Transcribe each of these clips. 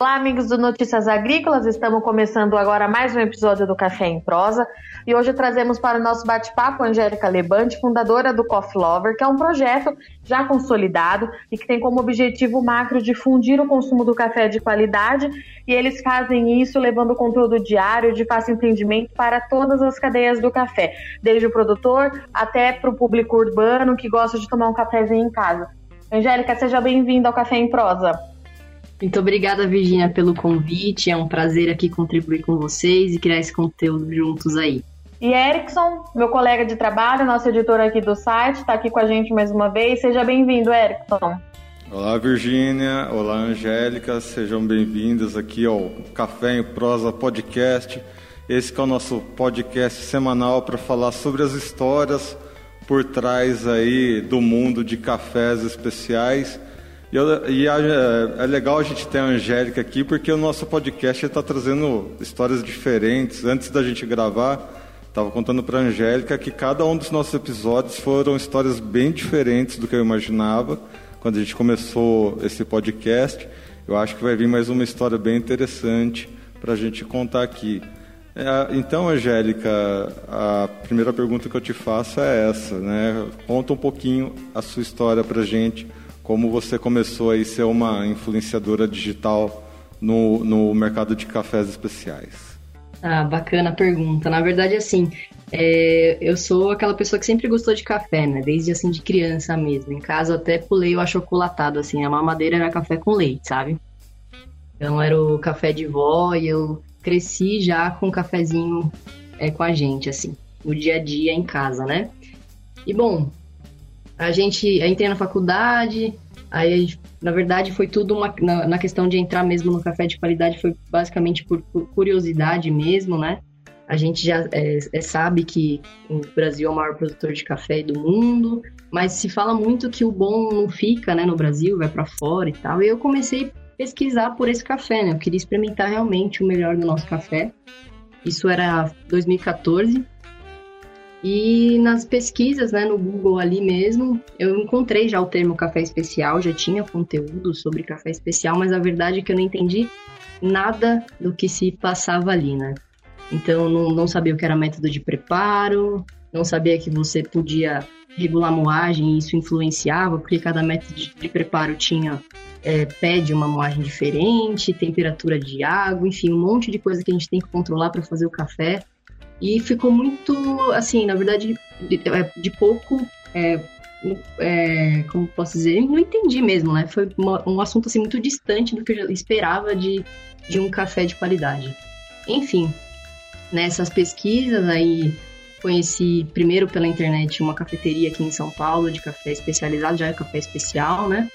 Olá, amigos do Notícias Agrícolas. Estamos começando agora mais um episódio do Café em Prosa. E hoje trazemos para o nosso bate-papo a Angélica Lebante, fundadora do Coffee Lover, que é um projeto já consolidado e que tem como objetivo macro difundir o consumo do café de qualidade. E eles fazem isso levando conteúdo diário de fácil entendimento para todas as cadeias do café, desde o produtor até para o público urbano que gosta de tomar um cafezinho em casa. Angélica, seja bem-vinda ao Café em Prosa. Muito obrigada, Virginia, pelo convite. É um prazer aqui contribuir com vocês e criar esse conteúdo juntos aí. E Erickson, meu colega de trabalho, nosso editor aqui do site, está aqui com a gente mais uma vez. Seja bem-vindo, Erickson. Olá, Virgínia. Olá, Angélica. Sejam bem-vindos aqui ao Café em Prosa Podcast. Esse é o nosso podcast semanal para falar sobre as histórias por trás aí do mundo de cafés especiais e, eu, e a, é legal a gente ter a Angélica aqui, porque o nosso podcast está trazendo histórias diferentes. Antes da gente gravar, estava contando para a Angélica que cada um dos nossos episódios foram histórias bem diferentes do que eu imaginava quando a gente começou esse podcast. Eu acho que vai vir mais uma história bem interessante para a gente contar aqui. É, então, Angélica, a primeira pergunta que eu te faço é essa, né? Conta um pouquinho a sua história para gente como você começou a ser uma influenciadora digital no, no mercado de cafés especiais? Ah, bacana pergunta. Na verdade, assim, é, eu sou aquela pessoa que sempre gostou de café, né? Desde assim de criança mesmo. Em casa até pulei o achocolatado, assim, a mamadeira era café com leite, sabe? Então era o café de vó e eu cresci já com um cafezinho é, com a gente, assim, no dia a dia em casa, né? E bom, a gente entrei na faculdade, aí na verdade foi tudo uma, na, na, questão de entrar mesmo no café de qualidade, foi basicamente por, por curiosidade mesmo, né? A gente já é, é, sabe que o Brasil é o maior produtor de café do mundo, mas se fala muito que o bom não fica né, no Brasil, vai para fora e tal. E eu comecei a pesquisar por esse café, né? Eu queria experimentar realmente o melhor do nosso café. Isso era 2014. E nas pesquisas, né, no Google ali mesmo, eu encontrei já o termo café especial, já tinha conteúdo sobre café especial, mas a verdade é que eu não entendi nada do que se passava ali, né? Então, não, não sabia o que era método de preparo, não sabia que você podia regular a moagem e isso influenciava, porque cada método de preparo tinha, é, pede uma moagem diferente, temperatura de água, enfim, um monte de coisa que a gente tem que controlar para fazer o café. E ficou muito, assim, na verdade, de, é, de pouco. É, é, como posso dizer? Não entendi mesmo, né? Foi uma, um assunto assim, muito distante do que eu esperava de, de um café de qualidade. Enfim, nessas pesquisas aí conheci primeiro pela internet uma cafeteria aqui em São Paulo de café especializado, já é café especial, né?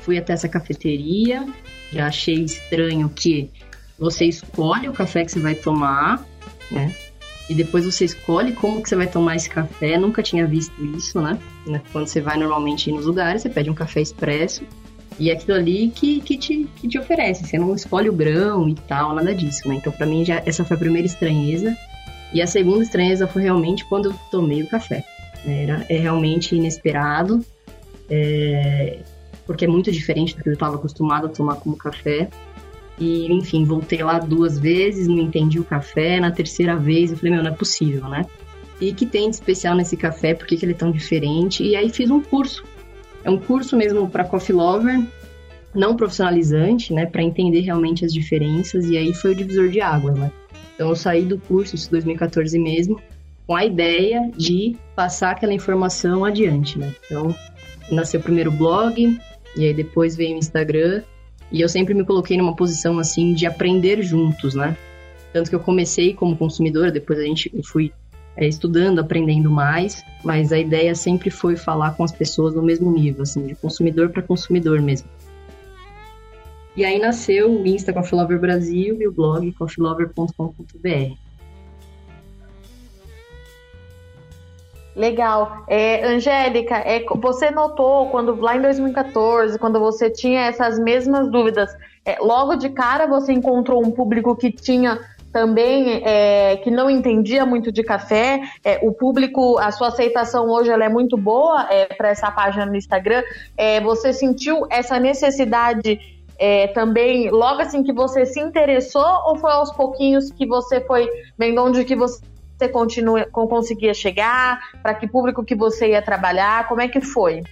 Fui até essa cafeteria, já achei estranho que você escolhe o café que você vai tomar, né? E depois você escolhe como que você vai tomar esse café. Nunca tinha visto isso, né? Quando você vai normalmente nos lugares, você pede um café expresso e é aquilo ali que, que, te, que te oferece. Você não escolhe o grão e tal, nada disso, né? Então, para mim, já, essa foi a primeira estranheza. E a segunda estranheza foi realmente quando eu tomei o café. Era é realmente inesperado, é, porque é muito diferente do que eu estava acostumado a tomar como café. E, enfim, voltei lá duas vezes, não entendi o café. Na terceira vez eu falei, meu, não é possível, né? E que tem de especial nesse café, por que, que ele é tão diferente? E aí fiz um curso. É um curso mesmo para coffee lover, não profissionalizante, né? Para entender realmente as diferenças. E aí foi o divisor de águas, né? Então eu saí do curso, isso 2014 mesmo, com a ideia de passar aquela informação adiante, né? Então nasceu o primeiro blog, e aí depois veio o Instagram, e eu sempre me coloquei numa posição assim de aprender juntos, né? Tanto que eu comecei como consumidora, depois a gente fui é, estudando, aprendendo mais, mas a ideia sempre foi falar com as pessoas no mesmo nível, assim, de consumidor para consumidor mesmo. E aí nasceu o Insta Coffee Lover Brasil e o blog coffeelover.com.br. Legal. É, Angélica, é, você notou quando lá em 2014, quando você tinha essas mesmas dúvidas, é, logo de cara você encontrou um público que tinha também é, que não entendia muito de café. É, o público, a sua aceitação hoje ela é muito boa é, para essa página no Instagram. É, você sentiu essa necessidade é, também logo assim que você se interessou ou foi aos pouquinhos que você foi vendo onde que você continua, conseguia chegar, para que público que você ia trabalhar, como é que foi?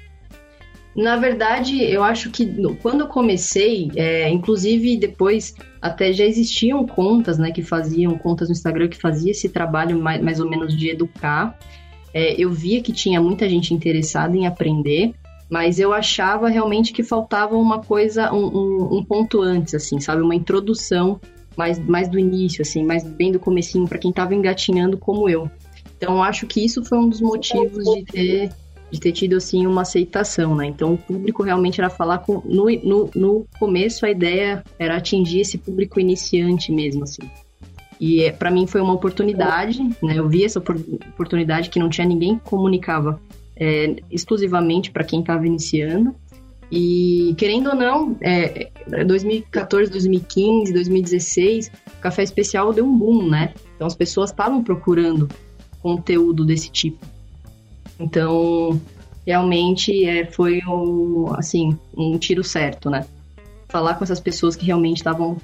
Na verdade, eu acho que quando eu comecei, é, inclusive depois até já existiam contas, né, que faziam contas no Instagram que fazia esse trabalho mais, mais ou menos de educar. É, eu via que tinha muita gente interessada em aprender, mas eu achava realmente que faltava uma coisa, um, um, um ponto antes, assim, sabe, uma introdução mais, mais do início, assim, mais bem do comecinho para quem estava engatinhando como eu. Então, acho que isso foi um dos motivos de ter de ter tido assim uma aceitação, né? Então o público realmente era falar com no, no, no começo a ideia era atingir esse público iniciante mesmo assim. E é, para mim foi uma oportunidade, né? Eu vi essa oportunidade que não tinha ninguém que comunicava é, exclusivamente para quem estava iniciando. E querendo ou não, é, 2014, 2015, 2016, o café especial deu um boom, né? Então as pessoas estavam procurando conteúdo desse tipo. Então, realmente é, foi um, assim, um tiro certo, né? Falar com essas pessoas que realmente estavam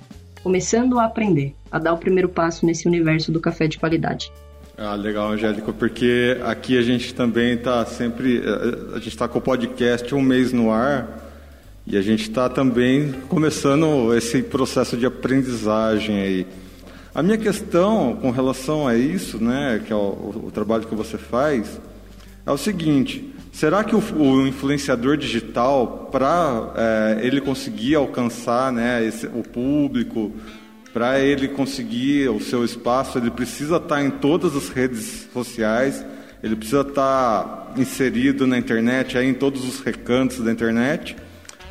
começando a aprender, a dar o primeiro passo nesse universo do café de qualidade. Ah, legal, Angélica, porque aqui a gente também está sempre, eh, a gente está com o podcast um mês no ar e a gente está também começando esse processo de aprendizagem aí. A minha questão com relação a isso, né, que é o, o trabalho que você faz, é o seguinte: será que o, o influenciador digital, para é, ele conseguir alcançar né, esse, o público, para ele conseguir o seu espaço, ele precisa estar tá em todas as redes sociais, ele precisa estar tá inserido na internet, aí em todos os recantos da internet,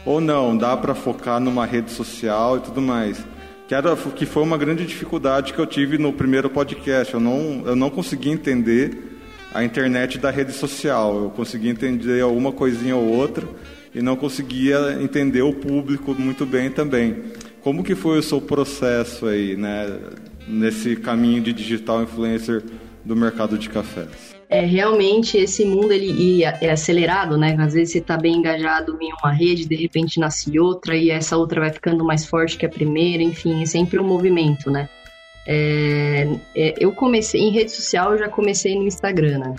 ou não, dá para focar numa rede social e tudo mais. Que, era, que foi uma grande dificuldade que eu tive no primeiro podcast. Eu não, eu não consegui entender a internet da rede social. Eu conseguia entender alguma coisinha ou outra e não conseguia entender o público muito bem também. Como que foi o seu processo aí, né, nesse caminho de digital influencer do mercado de cafés? É, realmente esse mundo ele é acelerado, né? Às vezes você está bem engajado em uma rede, de repente nasce outra e essa outra vai ficando mais forte que a primeira, enfim, é sempre um movimento, né? É, é, eu comecei em rede social, eu já comecei no Instagram, né?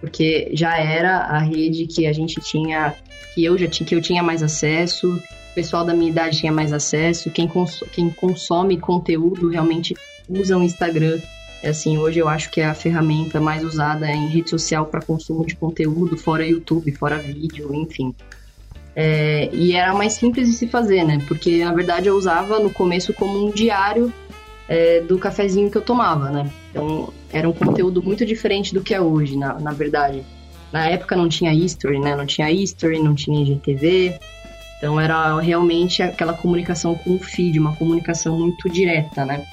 Porque já era a rede que a gente tinha, que eu já tinha, que eu tinha mais acesso, o pessoal da minha idade tinha mais acesso, quem, cons quem consome conteúdo realmente usa o Instagram. É assim, hoje eu acho que é a ferramenta mais usada em rede social para consumo de conteúdo, fora YouTube, fora vídeo, enfim. É, e era mais simples de se fazer, né? Porque na verdade eu usava no começo como um diário é, do cafezinho que eu tomava, né? Então, era um conteúdo muito diferente do que é hoje, na, na verdade. Na época não tinha history, né? Não tinha history, não tinha IGTV. Então, era realmente aquela comunicação com o feed, uma comunicação muito direta, né?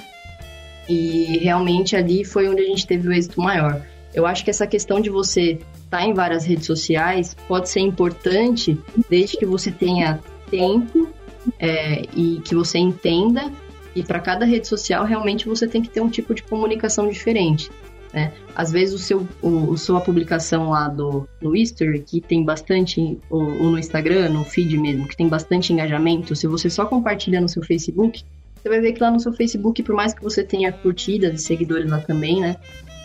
E realmente ali foi onde a gente teve o êxito maior. Eu acho que essa questão de você estar tá em várias redes sociais pode ser importante desde que você tenha tempo é, e que você entenda e para cada rede social, realmente você tem que ter um tipo de comunicação diferente. Né? Às vezes o seu, o, sua publicação lá do, no History, que tem bastante, ou, ou, no Instagram, no feed mesmo, que tem bastante engajamento, se você só compartilha no seu Facebook, você vai ver que lá no seu Facebook, por mais que você tenha curtidas e seguidores lá também, né?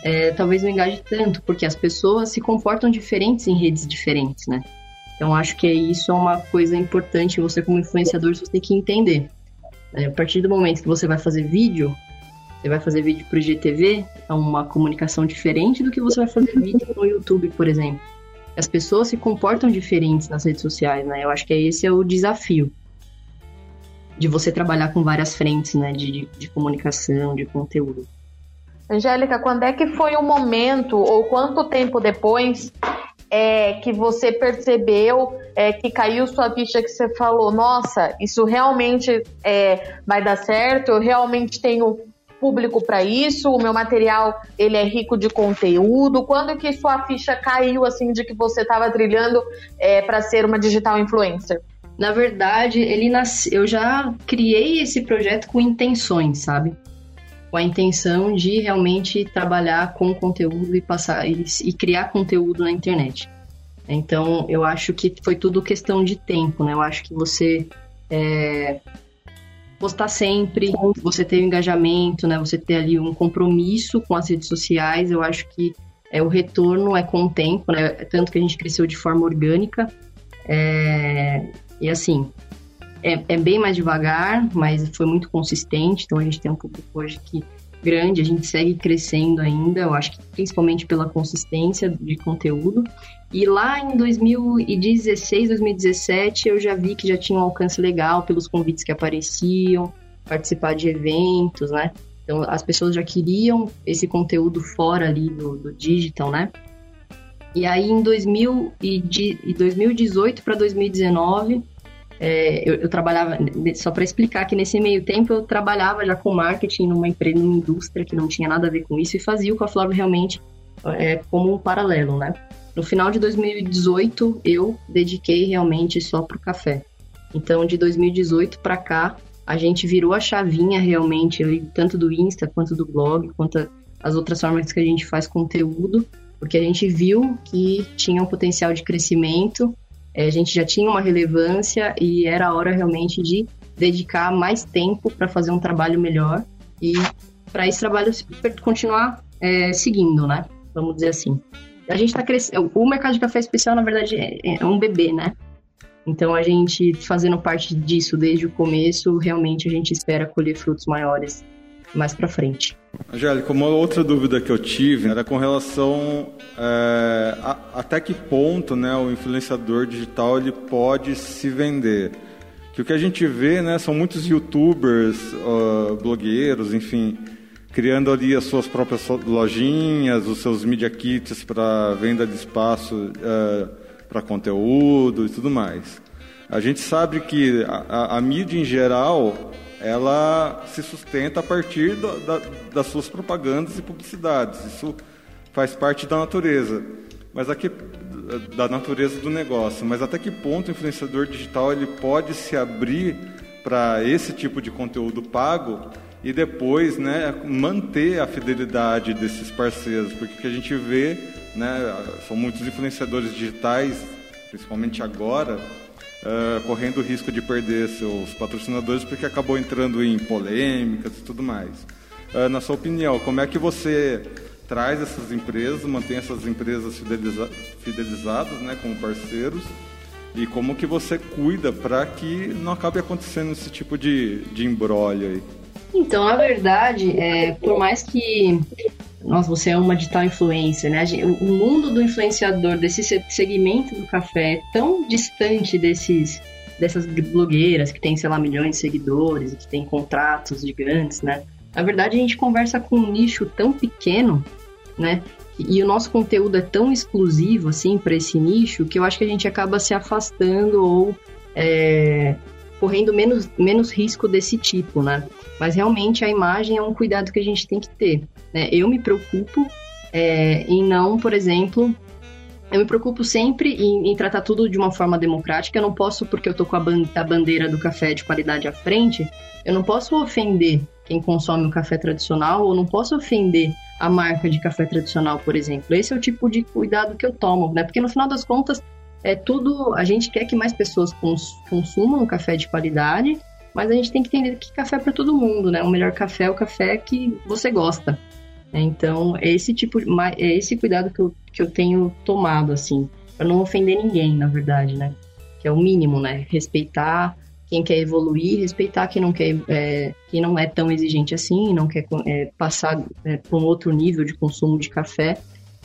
É, talvez não engaje tanto, porque as pessoas se comportam diferentes em redes diferentes, né? Então acho que isso é uma coisa importante, você como influenciador, você tem que entender. É, a partir do momento que você vai fazer vídeo, você vai fazer vídeo pro IGTV, é uma comunicação diferente do que você vai fazer vídeo no YouTube, por exemplo. As pessoas se comportam diferentes nas redes sociais, né? Eu acho que esse é o desafio de você trabalhar com várias frentes, né? De, de, comunicação, de conteúdo. Angélica, quando é que foi o momento ou quanto tempo depois é, que você percebeu é, que caiu sua ficha que você falou, nossa, isso realmente é, vai dar certo, eu realmente tenho público para isso, o meu material ele é rico de conteúdo. Quando que sua ficha caiu assim de que você estava trilhando é, para ser uma digital influencer? Na verdade, ele nasce... eu já criei esse projeto com intenções, sabe? com a intenção de realmente trabalhar com conteúdo e passar e, e criar conteúdo na internet. Então, eu acho que foi tudo questão de tempo, né? Eu acho que você é, postar sempre, você ter um engajamento, né? Você ter ali um compromisso com as redes sociais. Eu acho que é, o retorno é com o tempo, né? Tanto que a gente cresceu de forma orgânica. É, e assim, é, é, bem mais devagar, mas foi muito consistente. Então a gente tem um público hoje que grande, a gente segue crescendo ainda, eu acho que principalmente pela consistência de conteúdo. E lá em 2016, 2017, eu já vi que já tinha um alcance legal pelos convites que apareciam, participar de eventos, né? Então as pessoas já queriam esse conteúdo fora ali do, do digital, né? E aí em 2000 e de, 2018 para 2019 é, eu, eu, trabalhava, só para explicar que nesse meio tempo eu trabalhava já com marketing numa empresa, numa indústria que não tinha nada a ver com isso e fazia o Coffee realmente é, como um paralelo, né? No final de 2018 eu dediquei realmente só para o café. Então de 2018 para cá a gente virou a chavinha realmente, tanto do Insta quanto do blog, quanto as outras formas que a gente faz conteúdo, porque a gente viu que tinha um potencial de crescimento é, a gente já tinha uma relevância e era hora realmente de dedicar mais tempo para fazer um trabalho melhor e para esse trabalho continuar é, seguindo, né? Vamos dizer assim. A gente está crescendo. O mercado de café especial, na verdade, é, é um bebê, né? Então, a gente fazendo parte disso desde o começo, realmente a gente espera colher frutos maiores mais para frente. Angélica, uma outra dúvida que eu tive era com relação é, a, até que ponto né, o influenciador digital ele pode se vender. Que o que a gente vê né, são muitos youtubers, uh, blogueiros, enfim, criando ali as suas próprias lojinhas, os seus media kits para venda de espaço uh, para conteúdo e tudo mais. A gente sabe que a, a, a mídia em geral ela se sustenta a partir do, da, das suas propagandas e publicidades. Isso faz parte da natureza, mas aqui da natureza do negócio. Mas até que ponto o influenciador digital ele pode se abrir para esse tipo de conteúdo pago e depois, né, manter a fidelidade desses parceiros, porque o que a gente vê, né, são muitos influenciadores digitais, principalmente agora, uh, correndo o risco de perder seus patrocinadores porque acabou entrando em polêmicas e tudo mais. Uh, na sua opinião, como é que você traz essas empresas, mantém essas empresas fideliza fidelizadas né, como parceiros e como que você cuida para que não acabe acontecendo esse tipo de, de embrólio aí? Então, a verdade, é, por mais que nossa, você é uma digital influencer, né? O mundo do influenciador, desse segmento do café, é tão distante desses dessas blogueiras que tem, sei lá, milhões de seguidores, que tem contratos gigantes, né? Na verdade, a gente conversa com um nicho tão pequeno, né? E o nosso conteúdo é tão exclusivo, assim, para esse nicho, que eu acho que a gente acaba se afastando ou é, correndo menos, menos risco desse tipo, né? Mas realmente a imagem é um cuidado que a gente tem que ter. Né? Eu me preocupo é, em não, por exemplo, eu me preocupo sempre em, em, tratar tudo de uma forma democrática. Eu não posso, porque eu tô com a, ban a bandeira do café de qualidade à frente, eu não posso ofender quem consome o café tradicional, ou não posso ofender a marca de café tradicional, por exemplo. Esse é o tipo de cuidado que eu tomo, né? Porque no final das contas, é tudo. A gente quer que mais pessoas cons consumam café de qualidade, mas a gente tem que entender que café é para todo mundo, né? O melhor café é o café que você gosta. Então, é esse tipo, é esse cuidado que eu, que eu tenho tomado, assim, para não ofender ninguém, na verdade, né? Que é o mínimo, né? Respeitar quem quer evoluir, respeitar quem não quer, é, quem não é tão exigente assim, não quer é, passar é, para um outro nível de consumo de café,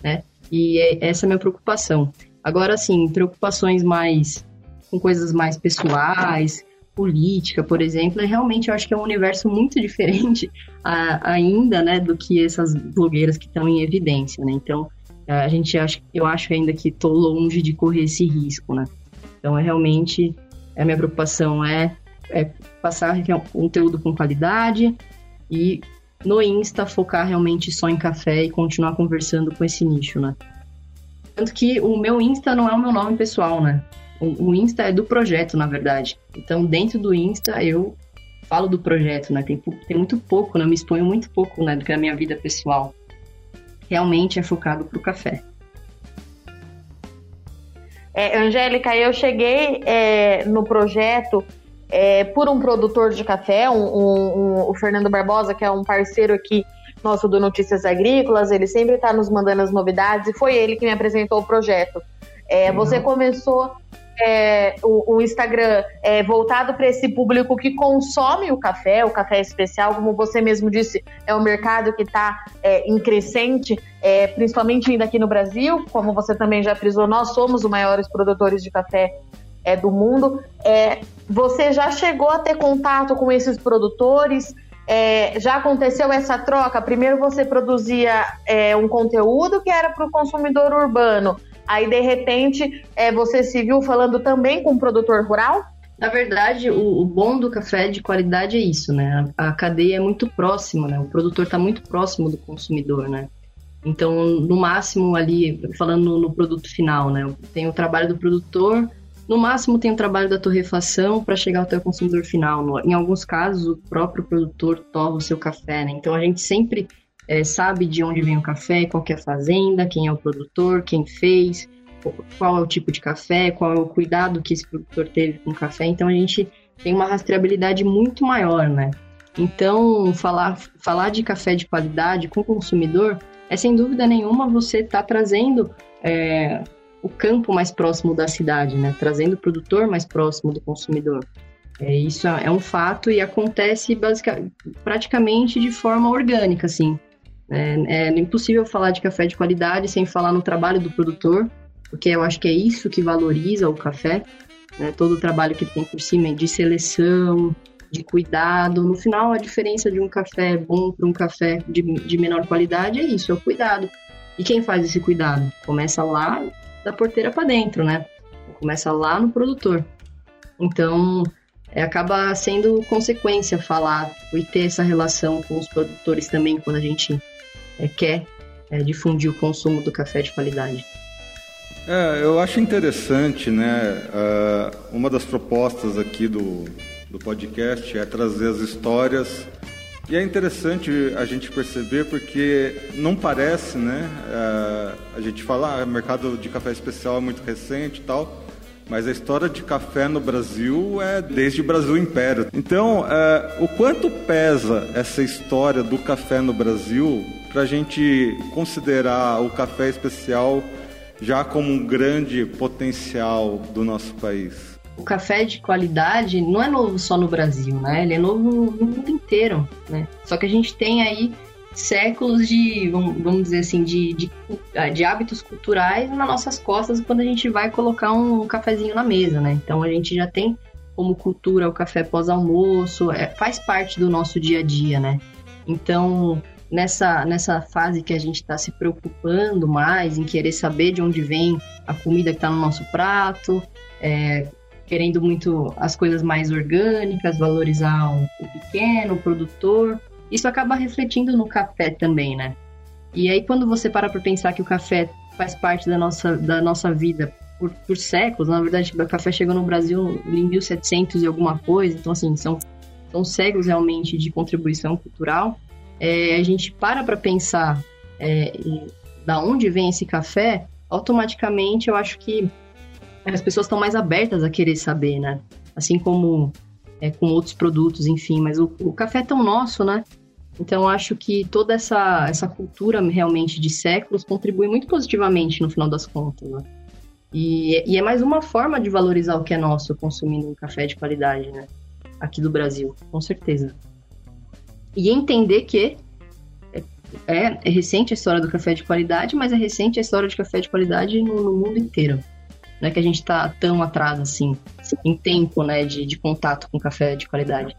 né? E é, essa é a minha preocupação. Agora, assim, preocupações mais com coisas mais pessoais, política, por exemplo, é realmente eu acho que é um universo muito diferente a, ainda, né, do que essas blogueiras que estão em evidência, né? Então, a gente acha, eu acho ainda que estou longe de correr esse risco, né? Então, é realmente a minha preocupação é, é passar conteúdo com qualidade e no Insta focar realmente só em café e continuar conversando com esse nicho, né? Tanto que o meu Insta não é o meu nome pessoal, né? O, Insta é do projeto, na verdade. Então, dentro do Insta, eu falo do projeto, né? Tem, tem muito pouco, né? Eu me exponho muito pouco, né? Do que a minha vida pessoal. Realmente é focado pro café. É, Angélica, eu cheguei é, no projeto é, por um produtor de café, um, um, um, o Fernando Barbosa, que é um parceiro aqui nosso do Notícias Agrícolas, ele sempre está nos mandando as novidades e foi ele que me apresentou o projeto. É. Você começou é, o, o, Instagram é voltado para esse público que consome o café, o café especial, como você mesmo disse, é um mercado que está é, em crescente, é, principalmente ainda aqui no Brasil, como você também já frisou, nós somos os maiores produtores de café é, do mundo. É, você já chegou a ter contato com esses produtores? É, já aconteceu essa troca? Primeiro você produzia é, um conteúdo que era para o consumidor urbano, aí de repente é, você se viu falando também com o produtor rural? Na verdade, o, o, bom do café de qualidade é isso, né? A, a cadeia é muito próxima, né? O produtor está muito próximo do consumidor, né? Então, no máximo ali, falando no, no produto final, né? Tem o trabalho do produtor, no máximo tem o trabalho da torrefação para chegar até o consumidor final. Em alguns casos, o próprio produtor torra o seu café, né? Então a gente sempre é, sabe de onde vem o café, qual é a fazenda, quem é o produtor, quem fez, qual é o tipo de café, qual é o cuidado que esse produtor teve com o café. Então a gente tem uma rastreabilidade muito maior, né? Então, falar, falar de café de qualidade com o consumidor é sem dúvida nenhuma você está trazendo é, o campo mais próximo da cidade, né? Trazendo o produtor mais próximo do consumidor. É, isso é um fato e acontece basicamente, praticamente de forma orgânica, assim. É, é impossível falar de café de qualidade sem falar no trabalho do produtor, porque eu acho que é isso que valoriza o café, né? todo o trabalho que ele tem por cima de seleção, de cuidado. No final, a diferença de um café bom para um café de, de menor qualidade é isso, é o cuidado. E quem faz esse cuidado? Começa lá da porteira para dentro, né? Começa lá no produtor. Então, é, acaba sendo consequência falar e ter essa relação com os produtores também quando a gente é, quer é, difundir o consumo do café de qualidade. É, eu acho interessante, né? Uh, uma das propostas aqui do, do podcast é trazer as histórias e é interessante a gente perceber porque não parece, né? É, a gente fala, ah, o mercado de café especial é muito recente e tal, mas a história de café no Brasil é desde o Brasil Império. Então, é, o quanto pesa essa história do café no Brasil para a gente considerar o café especial já como um grande potencial do nosso país? o café de qualidade não é novo só no Brasil, né? Ele é novo no mundo inteiro, né? Só que a gente tem aí séculos de, vamos dizer assim, de, de, de hábitos culturais nas nossas costas quando a gente vai colocar um cafezinho na mesa, né? Então a gente já tem como cultura o café pós-almoço, é, faz parte do nosso dia a dia, né? Então, nessa, nessa fase que a gente está se preocupando mais em querer saber de onde vem a comida que está no nosso prato, é, querendo muito as coisas mais orgânicas, valorizar o, pequeno, o produtor. Isso acaba refletindo no café também, né? E aí quando você para para pensar que o café faz parte da nossa, da nossa vida por, por séculos, na verdade o café chegou no Brasil em 1700 e alguma coisa, então assim, são, são séculos realmente de contribuição cultural. É, a gente para para pensar é, da onde vem esse café, automaticamente eu acho que as pessoas estão mais abertas a querer saber, né? Assim como é, com outros produtos, enfim. Mas o, o café é tão nosso, né? Então, acho que toda essa, essa cultura realmente de séculos contribui muito positivamente no final das contas, né? E, e é mais uma forma de valorizar o que é nosso consumindo um café de qualidade, né? Aqui do Brasil, com certeza. E entender que é, é, recente a história do café de qualidade, mas é recente a história de café de qualidade no, no mundo inteiro. Não é que a gente está tão atrás assim, em tempo, né, de, de contato com café de qualidade.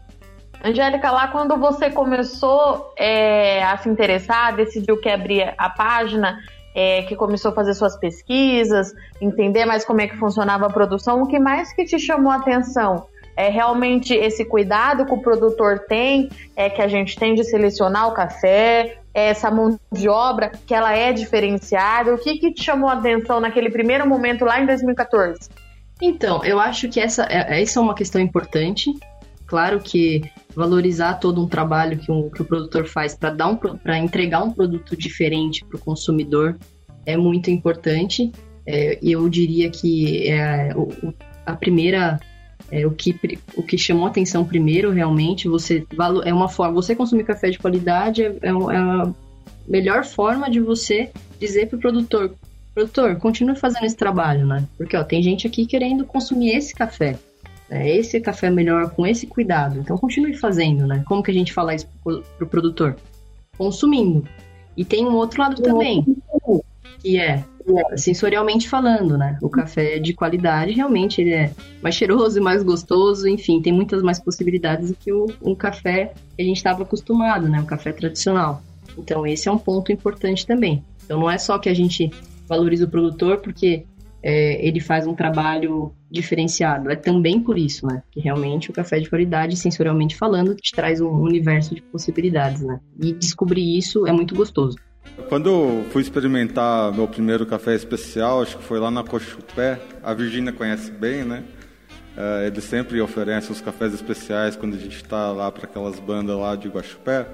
Angélica, lá quando você começou é, a se interessar, decidiu que abrir a página, é, que começou a fazer suas pesquisas, entender mais como é que funcionava a produção, o que mais que te chamou a atenção? É realmente esse cuidado que o produtor tem, é que a gente tem de selecionar o café, essa mão de obra, que ela é diferenciada? O que, que te chamou a atenção naquele primeiro momento lá em 2014? Então, eu acho que essa, é, essa é uma questão importante. Claro que valorizar todo um trabalho que, um, que o produtor faz para dar um, para entregar um produto diferente para o consumidor é muito importante. É, eu diria que é, o, a primeira É, o, que, o que chamou atenção primeiro, realmente, você é uma forma. Você consumir café de qualidade é, é, é a melhor forma de você dizer para o produtor: produtor, continue fazendo esse trabalho, né? Porque ó, tem gente aqui querendo consumir esse café. Né? Esse café é melhor com esse cuidado. Então continue fazendo, né? Como que a gente fala isso para o produtor? Consumindo. E tem um outro lado também, que é sensorialmente falando, né? O café de qualidade realmente ele é mais cheiroso e mais gostoso, enfim, tem muitas mais possibilidades do que o, um café que a gente estava acostumado, né? O café tradicional. Então esse é um ponto importante também. Então não é só que a gente valoriza o produtor porque é, ele faz um trabalho diferenciado. É também por isso, né? Que realmente o café de qualidade, sensorialmente falando, te traz um universo de possibilidades, né? E descobrir isso é muito gostoso. Quando eu fui experimentar meu primeiro café especial, acho que foi lá na Cochupé, a Virgínia conhece bem, né? É, ele sempre oferece os cafés especiais quando a gente está lá para aquelas bandas lá de Guaxupé.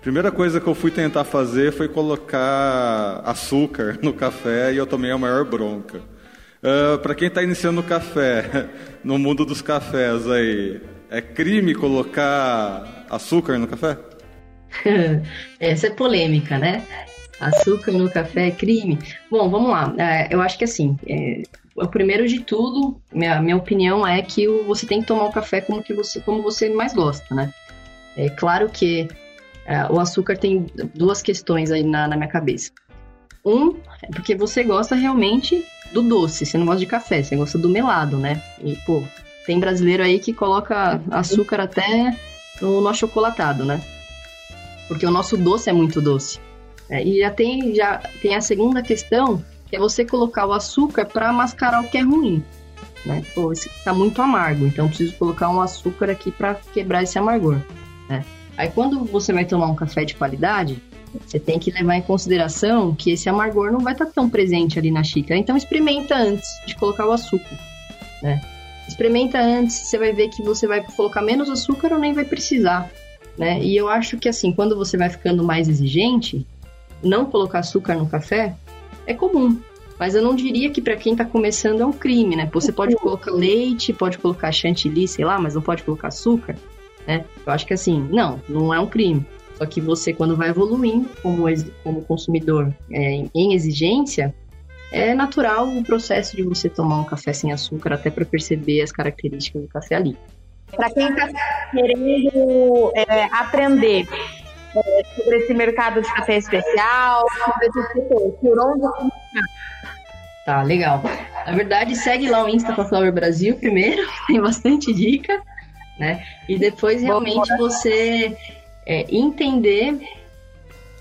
Primeira coisa que eu fui tentar fazer foi colocar açúcar no café e eu tomei a maior bronca. Uh, ah, Para quem está iniciando o café, no mundo dos cafés aí, é crime colocar açúcar no café? Essa é polêmica, né? Açúcar no café é crime. Bom, vamos lá. É, eu acho que assim, é, o primeiro de tudo, minha, minha opinião é que você tem que tomar o café como, que você, como você mais gosta, né? É claro que é, o açúcar tem duas questões aí na, na minha cabeça. Um, é porque você gosta realmente do doce, você não gosta de café, você gosta do melado, né? E, pô, tem brasileiro aí que coloca açúcar até no, no achocolatado, né? Porque o nosso doce é muito doce. É, e já tem, já tem a segunda questão, que é você colocar o açúcar para mascarar o que é ruim. Né? Pô, esse tá muito amargo, então preciso colocar um açúcar aqui para quebrar esse amargor. Né? Aí quando você vai tomar um café de qualidade, você tem que levar em consideração que esse amargor não vai estar tá tão presente ali na xícara. Então experimenta antes de colocar o açúcar, né? Experimenta antes, você vai ver que você vai colocar menos açúcar ou nem vai precisar, né? E eu acho que assim, quando você vai ficando mais exigente, não colocar açúcar no café é comum. Mas eu não diria que para quem está começando é um crime, né? Você pode colocar leite, pode colocar chantilly, sei lá, mas não pode colocar açúcar né? Eu acho que assim, não, não é um crime. Só que você, quando vai evoluindo como, como consumidor é, em exigência, é natural o processo de você tomar um café sem açúcar, até para perceber as características do café ali. Para quem está querendo é, aprender é, sobre esse mercado de café especial, sobre esse setor, por onde começar? Tá, legal. Na verdade, segue lá o Insta Flower Brasil primeiro, tem bastante dica né? E depois realmente você é, entender,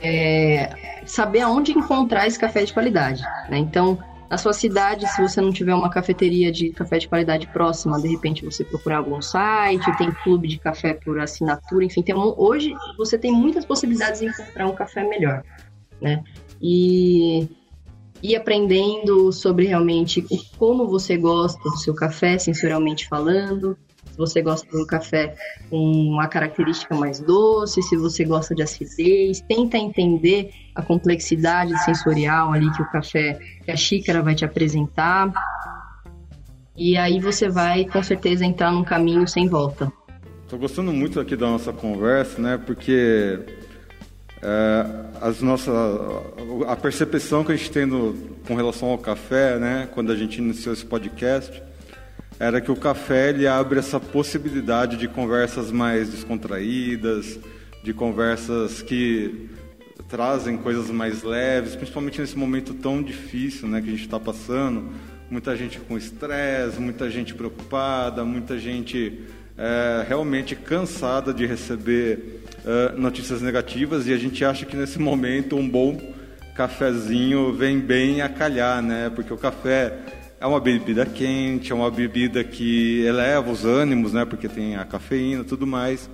é, saber aonde encontrar esse café de qualidade, né? Então, na sua cidade, se você não tiver uma cafeteria de café de qualidade próxima, de repente você procurar algum site, tem clube de café por assinatura, enfim, tem um, hoje você tem muitas possibilidades de encontrar um café melhor, né? E ir aprendendo sobre realmente como você gosta do seu café, sensorialmente falando, se você gosta um café com uma característica mais doce, se você gosta de acidez, tenta entender a complexidade sensorial ali que o café, que a xícara vai te apresentar. E aí você vai com certeza entrar num caminho sem volta. Estou gostando muito aqui da nossa conversa, né? Porque é, as nossas, a percepção que a gente tem no, com relação ao café, né? Quando a gente iniciou esse podcast, era que o café ele abre essa possibilidade de conversas mais descontraídas, de conversas que trazem coisas mais leves, principalmente nesse momento tão difícil né, que a gente está passando. Muita gente com estresse, muita gente preocupada, muita gente é, realmente cansada de receber é, notícias negativas e a gente acha que nesse momento um bom cafezinho vem bem a calhar, né? Porque o café é uma bebida quente, é uma bebida que eleva os ânimos, né? Porque tem a cafeína, tudo mais.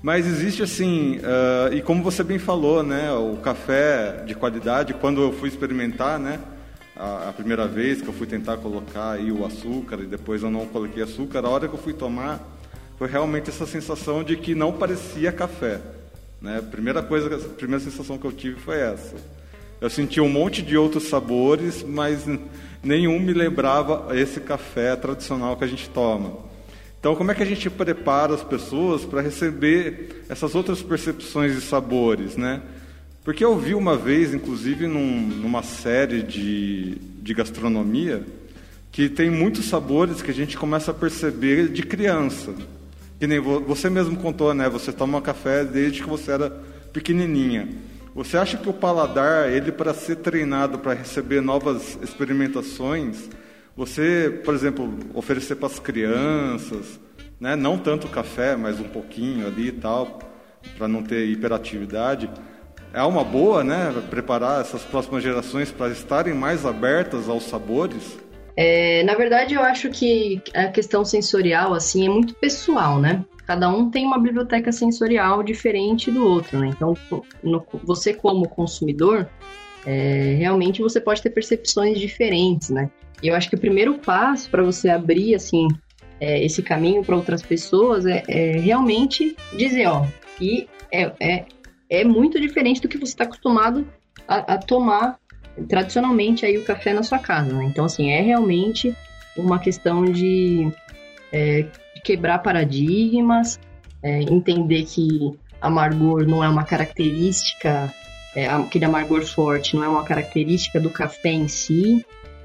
Mas existe assim, uh, e como você bem falou, né? O café de qualidade, quando eu fui experimentar, né? A, a, primeira vez que eu fui tentar colocar aí o açúcar e depois eu não coloquei açúcar, a hora que eu fui tomar, foi realmente essa sensação de que não parecia café. Né? Primeira coisa, a primeira sensação que eu tive foi essa. Eu senti um monte de outros sabores, mas nenhum me lembrava esse café tradicional que a gente toma. Então, como é que a gente prepara as pessoas para receber essas outras percepções e sabores, né? Porque eu vi uma vez, inclusive, num, numa série de, de gastronomia, que tem muitos sabores que a gente começa a perceber de criança. Que nem você mesmo contou, né? Você toma café desde que você era pequenininha. Você acha que o paladar, ele para ser treinado para receber novas experimentações, você, por exemplo, oferecer para as crianças, né? não tanto café, mas um pouquinho ali e tal, para não ter hiperatividade, é uma boa, né? Preparar essas próximas gerações para estarem mais abertas aos sabores. É, na verdade, eu acho que a questão sensorial assim é muito pessoal, né? Cada um tem uma biblioteca sensorial diferente do outro, né? Então, no, você como consumidor, é, realmente você pode ter percepções diferentes, né? E eu acho que o primeiro passo para você abrir, assim, é, esse caminho para outras pessoas é, é, realmente dizer, ó, que é, é, é muito diferente do que você está acostumado a, a, tomar tradicionalmente aí o café na sua casa, né? Então, assim, é realmente uma questão de é, quebrar paradigmas, é, entender que amargor não é uma característica, é, aquele amargor forte não é uma característica do café em si.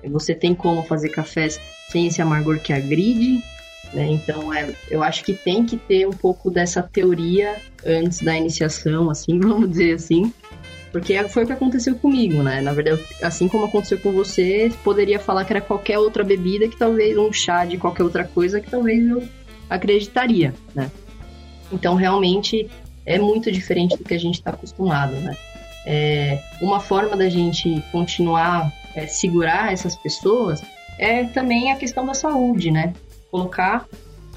Você tem como fazer cafés sem esse amargor que agride. Né? Então, é, eu acho que tem que ter um pouco dessa teoria antes da iniciação, assim, vamos dizer assim, porque foi o que aconteceu comigo, né? Na verdade, assim como aconteceu com você, poderia falar que era qualquer outra bebida, que talvez um chá de qualquer outra coisa, que talvez eu acreditaria, né? Então, realmente é muito diferente do que a gente está acostumado, né? É, uma forma da gente continuar é, segurar essas pessoas é também a questão da saúde, né? Colocar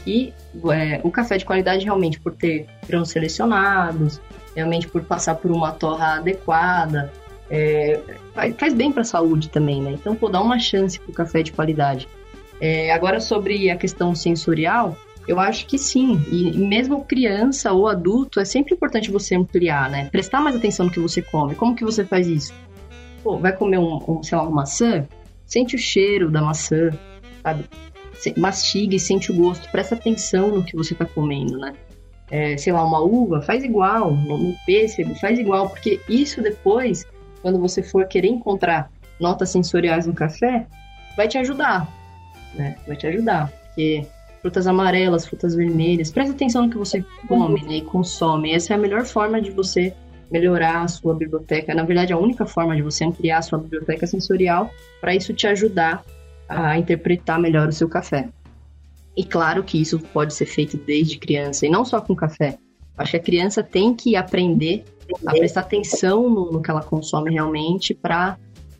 que é, o café de qualidade realmente por ter grãos selecionados, realmente por passar por uma torra adequada, é, faz bem para a saúde também, né? Então, pô, dá uma chance para o café de qualidade. É, agora, sobre a questão sensorial, eu acho que sim. E mesmo criança ou adulto, é sempre importante você ampliar, né? Prestar mais atenção no que você come. Como que você faz isso? Pô, vai comer um, um sei lá, uma maçã? Sente o cheiro da maçã, sabe? Mastiga e sente o gosto. Presta atenção no que você tá comendo, né? É, sei lá, uma uva, faz igual. No pêssego, faz igual. Porque isso depois, quando você for querer encontrar notas sensoriais no café, vai te ajudar, né? Vai te ajudar. Porque frutas amarelas, frutas vermelhas. Presta atenção no que você come né, e consome. Essa é a melhor forma de você melhorar a sua biblioteca. Na verdade, a única forma de você ampliar a sua biblioteca sensorial para isso te ajudar a interpretar melhor o seu café. E claro que isso pode ser feito desde criança, e não só com café. Acho que a criança tem que aprender a prestar atenção no, no que ela consome realmente para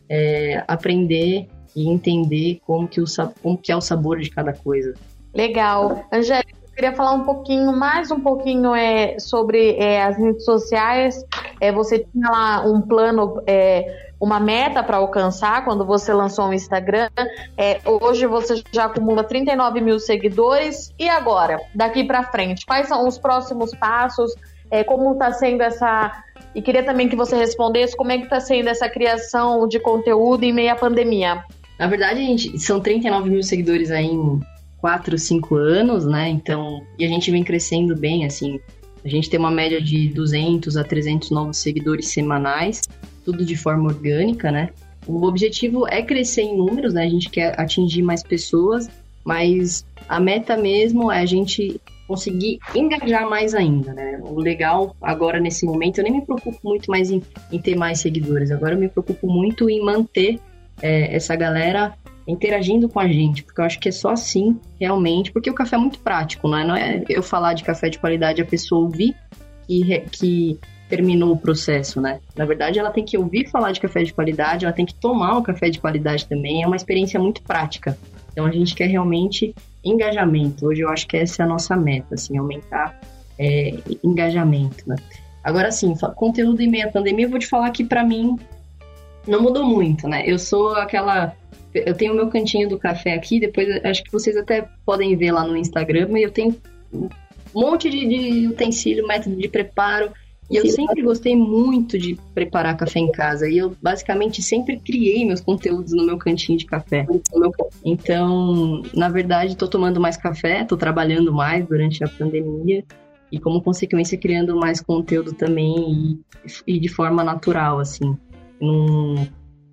é, aprender e entender como que, o, como que é o sabor de cada coisa. Legal. Angélica, eu queria falar um pouquinho, mais um pouquinho é, sobre é, as redes sociais. É, você tinha lá um plano, é, uma meta para alcançar quando você lançou o Instagram. É, hoje você já acumula 39 mil seguidores. E agora, daqui para frente, quais são os próximos passos? É, como está sendo essa. E queria também que você respondesse como é que está sendo essa criação de conteúdo em meio à pandemia. Na verdade, gente, são 39 mil seguidores aí em 4, 5 anos, né? Então, e a gente vem crescendo bem, assim. A gente tem uma média de 200 a 300 novos seguidores semanais, tudo de forma orgânica, né? O objetivo é crescer em números, né? A gente quer atingir mais pessoas, mas a meta mesmo é a gente conseguir engajar mais ainda, né? O legal agora nesse momento, eu nem me preocupo muito mais em, em ter mais seguidores, agora eu me preocupo muito em manter é, essa galera interagindo com a gente, porque eu acho que é só assim, realmente, porque o café é muito prático, né? Não é eu falar de café de qualidade a pessoa ouvir que, que terminou o processo, né? Na verdade, ela tem que ouvir falar de café de qualidade, ela tem que tomar um café de qualidade também, é uma experiência muito prática. Então a gente quer realmente engajamento. Hoje eu acho que essa é a nossa meta, assim, aumentar é, engajamento, né? Agora sim, conteúdo em meia pandemia, eu vou te falar que para mim não mudou muito, né? Eu sou aquela eu tenho o meu cantinho do café aqui, depois acho que vocês até podem ver lá no Instagram, e eu tenho um monte de, de utensílio, método de preparo, E eu sempre gostei muito de preparar café em casa. E eu basicamente sempre criei meus conteúdos no meu cantinho de café. Então, na verdade, estou tomando mais café, estou trabalhando mais durante a pandemia. E como consequência, criando mais conteúdo também e, e de forma natural, assim. Num,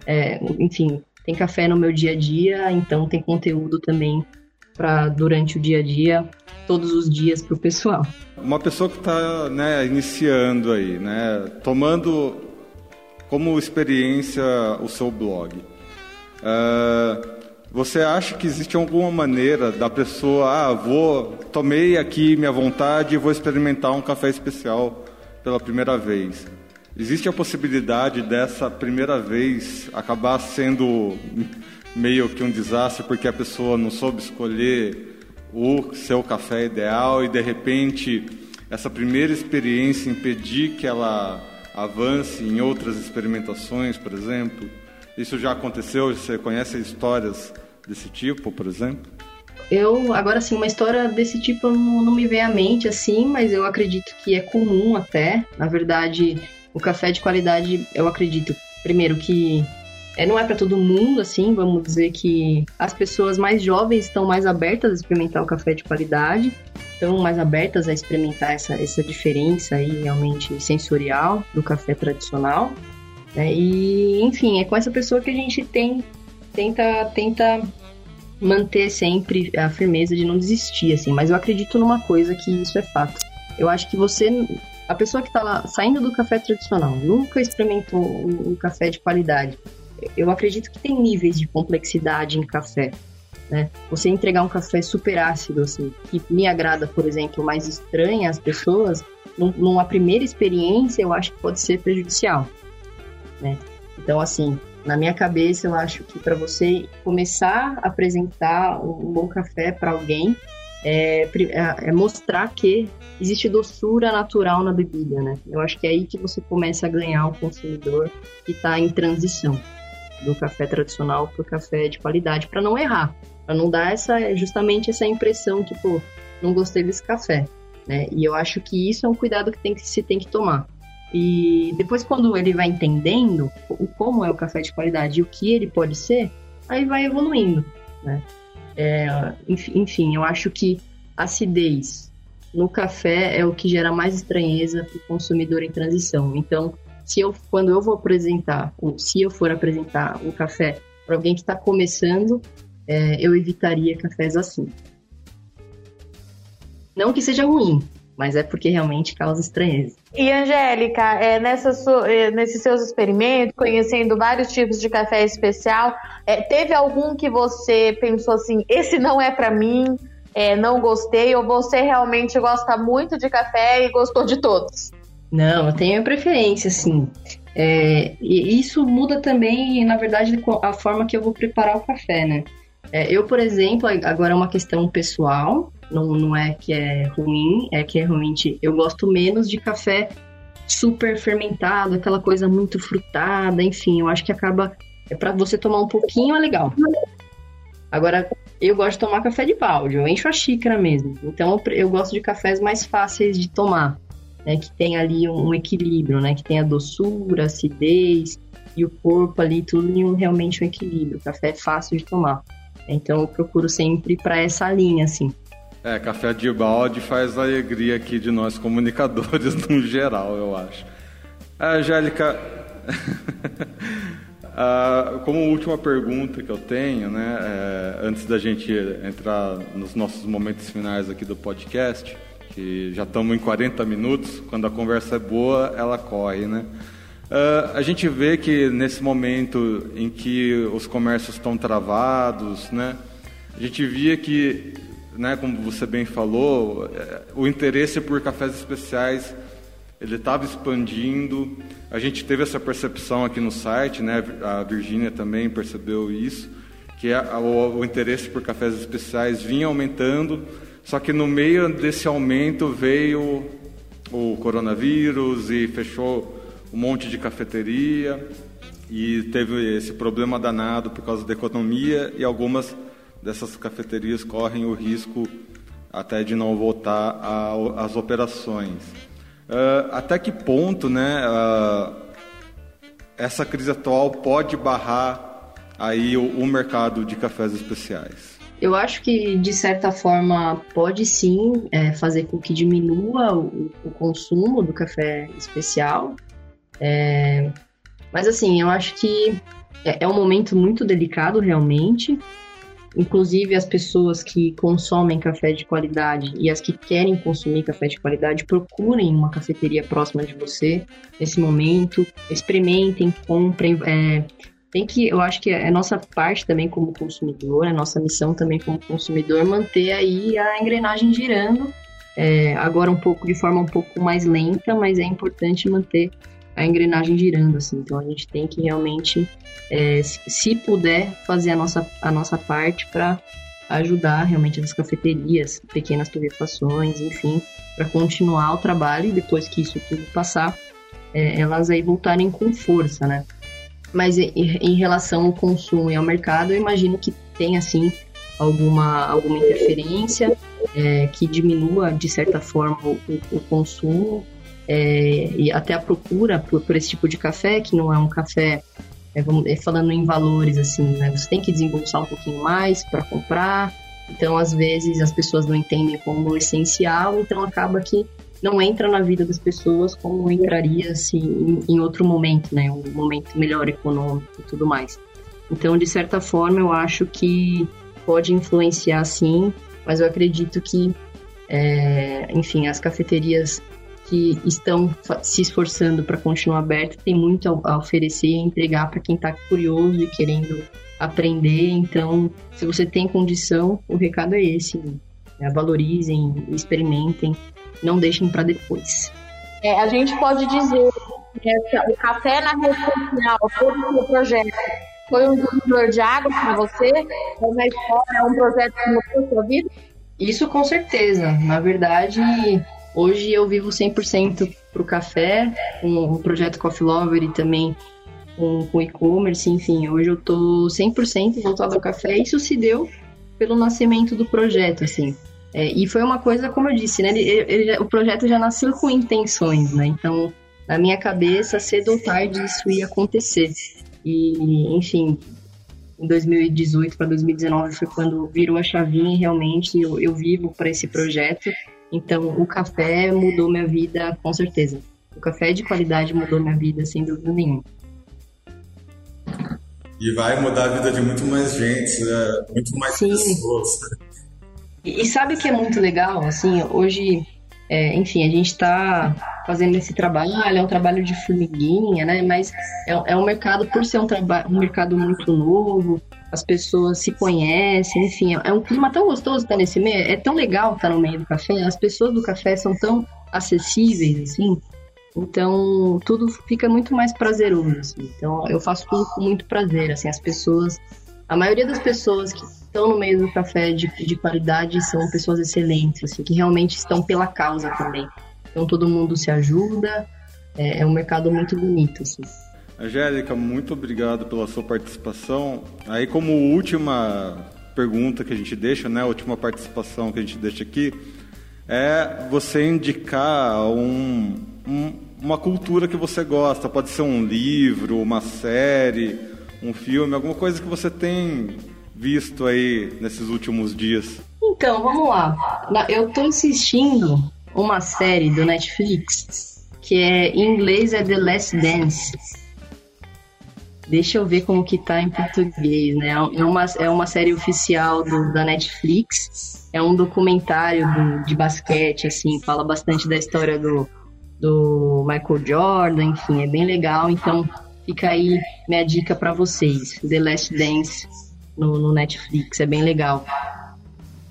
é, enfim, tem café no meu dia a dia, então tem conteúdo também para durante o dia a dia, todos os dias para o pessoal. Uma pessoa que está né, iniciando aí, né, tomando como experiência o seu blog, uh, você acha que existe alguma maneira da pessoa, ah, vou, tomei aqui minha vontade e vou experimentar um café especial pela primeira vez? Existe a possibilidade dessa primeira vez acabar sendo meio que um desastre porque a pessoa não soube escolher o seu café ideal e de repente essa primeira experiência impedir que ela avance em outras experimentações, por exemplo? Isso já aconteceu? Você conhece histórias desse tipo, por exemplo? Eu, agora sim, uma história desse tipo não, não me vem à mente assim, mas eu acredito que é comum até. Na verdade, o café de qualidade, eu acredito, primeiro que é, não é para todo mundo, assim, vamos dizer que as pessoas mais jovens estão mais abertas a experimentar o café de qualidade, estão mais abertas a experimentar essa, essa diferença aí realmente sensorial do café tradicional. Né? E, enfim, é com essa pessoa que a gente tem, tenta, tenta manter sempre a firmeza de não desistir, assim. Mas eu acredito numa coisa que isso é fato. Eu acho que você a pessoa que está lá saindo do café tradicional, nunca experimentou um, café de qualidade, eu acredito que tem níveis de complexidade em café. Né? Você entregar um café super ácido, assim, que me agrada, por exemplo, mais estranha às pessoas, num, numa primeira experiência, eu acho que pode ser prejudicial. Né? Então, assim, na minha cabeça, eu acho que para você começar a apresentar um bom café para alguém, é, é, é, mostrar que existe doçura natural na bebida, né? Eu acho que é aí que você começa a ganhar o consumidor que está em transição do café tradicional para o café de qualidade, para não errar, para não dar essa justamente essa impressão que, pô, não gostei desse café, né? E eu acho que isso é um cuidado que, tem que se tem que tomar. E depois, quando ele vai entendendo o como é o café de qualidade e o que ele pode ser, aí vai evoluindo, né? É, enfim, eu acho que acidez no café é o que gera mais estranheza para o consumidor em transição. Então, se eu, quando eu vou apresentar, ou se eu for apresentar o café para alguém que está começando, é, eu evitaria cafés assim. Não que seja ruim, mas é porque realmente causa estranheza. E Angélica, é, nessa é, nesses seus experimentos, conhecendo vários tipos de café especial, é, teve algum que você pensou assim, esse não é para mim, é, não gostei, ou você realmente gosta muito de café e gostou de todos? Não, eu tenho preferência, sim. É, e isso muda também, na verdade, a forma que eu vou preparar o café, né? É, eu, por exemplo, agora é uma questão pessoal, não, não é que é ruim, é que é realmente eu gosto menos de café super fermentado, aquela coisa muito frutada, enfim, eu acho que acaba. É para você tomar um pouquinho, é legal. Agora, eu gosto de tomar café de balde, eu encho a xícara mesmo. Então, eu gosto de cafés mais fáceis de tomar né, que tem ali um, equilíbrio, né, que tem a doçura, a acidez e o corpo ali, tudo em um, realmente um equilíbrio. Café é fácil de tomar. Então eu procuro sempre para essa linha, assim. É, café de balde faz a alegria aqui de nós comunicadores no geral, eu acho. A Angélica, ah, como última pergunta que eu tenho, né, é, antes da gente entrar nos nossos momentos finais aqui do podcast, que já estamos em 40 minutos, quando a conversa é boa, ela corre, né? Uh, a gente vê que nesse momento em que os comércios estão travados, né? A gente via que, né, como você bem falou, é, o interesse por cafés especiais ele estava expandindo. A gente teve essa percepção aqui no site, né? A Virgínia também percebeu isso, que a, o, o interesse por cafés especiais vinha aumentando só que no meio desse aumento veio o coronavírus e fechou um monte de cafeteria e teve esse problema danado por causa da economia e algumas dessas cafeterias correm o risco até de não voltar às operações. Uh, até que ponto, né, uh, essa crise atual pode barrar aí o, o mercado de cafés especiais? Eu acho que, de certa forma, pode sim é, fazer com que diminua o, o, consumo do café especial. É, mas, assim, eu acho que é, é um momento muito delicado, realmente. Inclusive, as pessoas que consomem café de qualidade e as que querem consumir café de qualidade, procurem uma cafeteria próxima de você nesse momento, experimentem, comprem, é, tem que, eu acho que é nossa parte também como consumidor, é nossa missão também como consumidor manter aí a engrenagem girando, é, agora um pouco de forma um pouco mais lenta, mas é importante manter a engrenagem girando, assim. Então a gente tem que realmente, é, se, puder, fazer a nossa, a nossa parte para ajudar realmente as cafeterias, pequenas torrefações, enfim, para continuar o trabalho e depois que isso tudo passar, é, elas aí voltarem com força, né? Mas em relação ao consumo e ao mercado, eu imagino que tem, assim, alguma, alguma interferência é, que diminua, de certa forma, o, o consumo é, e até a procura por, por, esse tipo de café, que não é um café, é, vamos, é, falando em valores, assim, né? Você tem que desembolsar um pouquinho mais para comprar, então, às vezes, as pessoas não entendem como essencial, então acaba que não entra na vida das pessoas como entraria assim, em, em outro momento, né? Um momento melhor econômico e tudo mais. Então, de certa forma, eu acho que pode influenciar sim, mas eu acredito que, é, enfim, as cafeterias que estão se esforçando para continuar abertas têm muito a, oferecer e entregar para quem está curioso e querendo aprender. Então, se você tem condição, o recado é esse: né? valorizem, experimentem não deixem para depois. É, a gente pode dizer que o café na rede social, todo o projeto, foi um divisor de água para você? Como escola é um projeto que mudou a sua vida? Isso com certeza. Na verdade, hoje eu vivo 100% para o café, com o projeto Coffee Lover e também com, o e-commerce, enfim. Hoje eu estou 100% voltado ao café. Isso se deu pelo nascimento do projeto, assim. É, e foi uma coisa, como eu disse, né? Ele, ele, o projeto já nasceu com intenções, né? Então, na minha cabeça, cedo ou tarde isso ia acontecer. E, enfim, em 2018 para 2019 foi quando virou a chavinha e realmente eu, eu vivo para esse projeto. Então, o café mudou minha vida, com certeza. O café de qualidade mudou minha vida, sem dúvida nenhuma. E vai mudar a vida de muito mais gente, né? muito mais Sim. pessoas. E, e sabe o que é muito legal? Assim, hoje, é, enfim, a gente está fazendo esse trabalho, é um trabalho de formiguinha, né? Mas é, é um mercado, por ser um, um mercado muito novo, as pessoas se conhecem, enfim, é, é um clima tão gostoso estar nesse meio, é tão legal estar no meio do café, as pessoas do café são tão acessíveis, assim, então tudo fica muito mais prazeroso, assim. Então eu faço tudo com muito prazer, assim, as pessoas, a maioria das pessoas que estão no meio do café de, de qualidade são pessoas excelentes, assim, que realmente estão pela causa também. Então todo mundo se ajuda, é, é um mercado muito bonito, assim. Angélica, muito obrigado pela sua participação. Aí como última pergunta que a gente deixa, né, última participação que a gente deixa aqui, é você indicar um, um, uma cultura que você gosta. Pode ser um livro, uma série, um filme, alguma coisa que você tem visto aí nesses últimos dias? Então, vamos lá. Eu tô assistindo uma série do Netflix que é em inglês é The Last Dance. Deixa eu ver como que tá em português, né? É uma, é uma série oficial do, da Netflix. É um documentário do, de basquete, assim, fala bastante da história do, do Michael Jordan, enfim, é bem legal. Então, fica aí minha dica para vocês. The Last Dance no, no Netflix, é bem legal.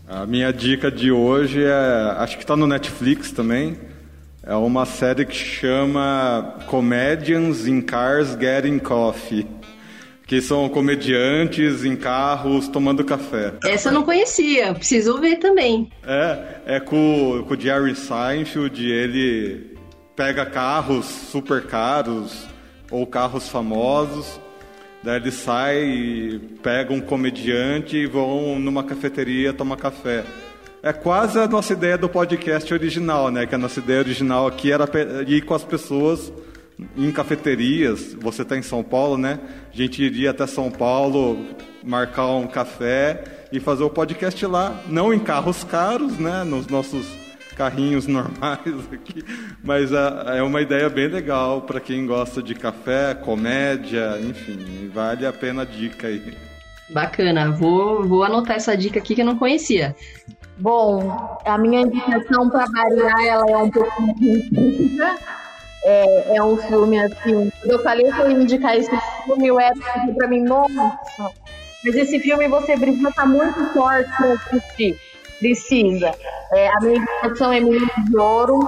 A minha dica de hoje é, acho que está no Netflix também, é uma série que chama Comedians in Cars Getting Coffee. Que são comediantes em carros tomando café. Essa eu não conhecia, preciso ver também. É, é com, com o Jerry Seinfeld, ele pega carros super caros ou carros famosos Daí ele sai, pega um comediante e vão numa cafeteria tomar café. É quase a nossa ideia do podcast original, né? Que a nossa ideia original aqui era ir com as pessoas em cafeterias. Você está em São Paulo, né? A gente iria até São Paulo, marcar um café e fazer o podcast lá, não em carros caros, né? Nos nossos carrinhos normais aqui, mas é, é uma ideia bem legal para quem gosta de café, comédia, enfim, vale a pena a dica aí. Bacana, vou, vou anotar essa dica aqui que eu não conhecia. Bom, a minha indicação para variar ela é um pouco. É, é um filme assim. Eu falei que eu ia indicar esse filme, o Edson para mim, nossa, mas esse filme você precisa estar muito forte para assistir. Precisa. É, a minha indicação é Menino de Ouro.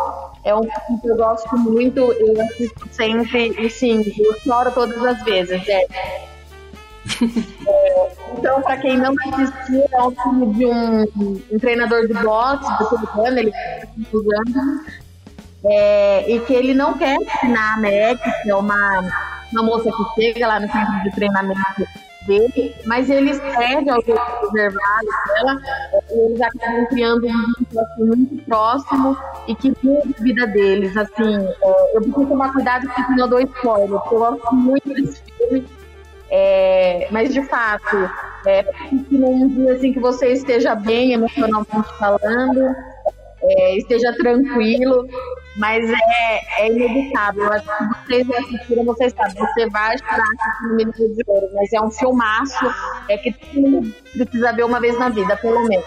É um filme que eu gosto muito, eu assisto sempre, e sim, eu choro todas as vezes. É. É, então, para quem não assistiu, é um filme de um, um treinador de boxe do ele tem é, e que ele não quer ensinar a Meg, que é uma, uma moça que chega lá no centro de treinamento dele, mas eles pede aos outros reservados dela, eles acabam criando um vínculo assim, muito próximo e que muda a vida deles. Assim, é, eu preciso tomar cuidado porque eu dou spoiler, porque eu gosto muito desse filme. É, mas de fato, é, num dia assim que você esteja bem emocionalmente falando, é, esteja tranquilo, mas é, é inevitável. Acho que vocês assistiram, vocês sabem, você vai chorar assistindo Menino de Ouro, mas é um filmaço é que todo mundo precisa ver uma vez na vida, pelo menos.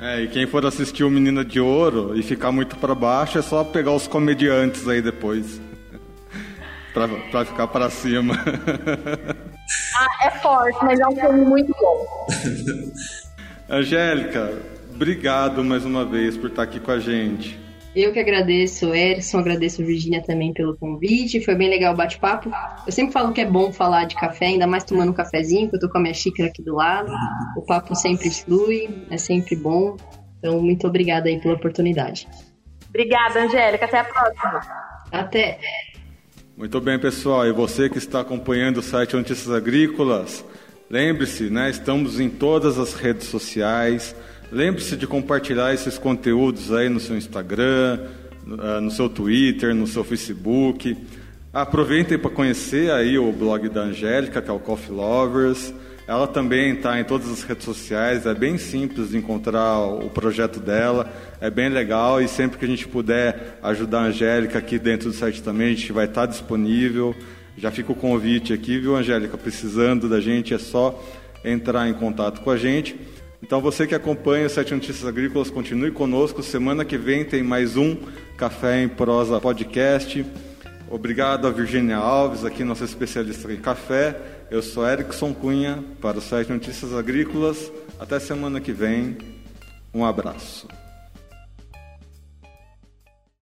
É, e quem for assistir o Menina de Ouro e ficar muito para baixo, é só pegar os comediantes aí depois. Pra, pra ficar para cima. ah, é forte, mas é um filme muito bom. Angélica, obrigado mais uma vez por estar aqui com a gente. Eu que agradeço, Erson, agradeço Virginia também pelo convite. Foi bem legal o bate-papo. Eu sempre falo que é bom falar de café, ainda mais tomando um cafezinho, que eu tô com a minha xícara aqui do lado. O papo sempre flui, é sempre bom. Então, muito obrigada aí pela oportunidade. Obrigada, Angélica. Até a próxima. Até. Muito bem, pessoal. E você que está acompanhando o site Notícias Agrícolas, lembre-se, né? Estamos em todas as redes sociais. Lembre-se de compartilhar esses conteúdos aí no seu Instagram, ah, no seu Twitter, no seu Facebook. Aproveitem para conhecer aí o blog da Angélica, que é o Coffee Lovers. Ela também está em todas as redes sociais, é bem simples de encontrar o projeto dela, é bem legal e sempre que a gente puder ajudar a Angélica aqui dentro do site também, a gente vai estar tá disponível. Já fica o convite aqui, viu, Angélica? Precisando da gente, é só entrar em contato com a gente. Então você que acompanha o Sete Notícias Agrícolas, continue conosco. Semana que vem tem mais um Café em Prosa Podcast. Obrigado a Virginia Alves, aqui nossa especialista em café. Eu sou Erickson Cunha para o Sete Notícias Agrícolas. Até semana que vem. Um abraço.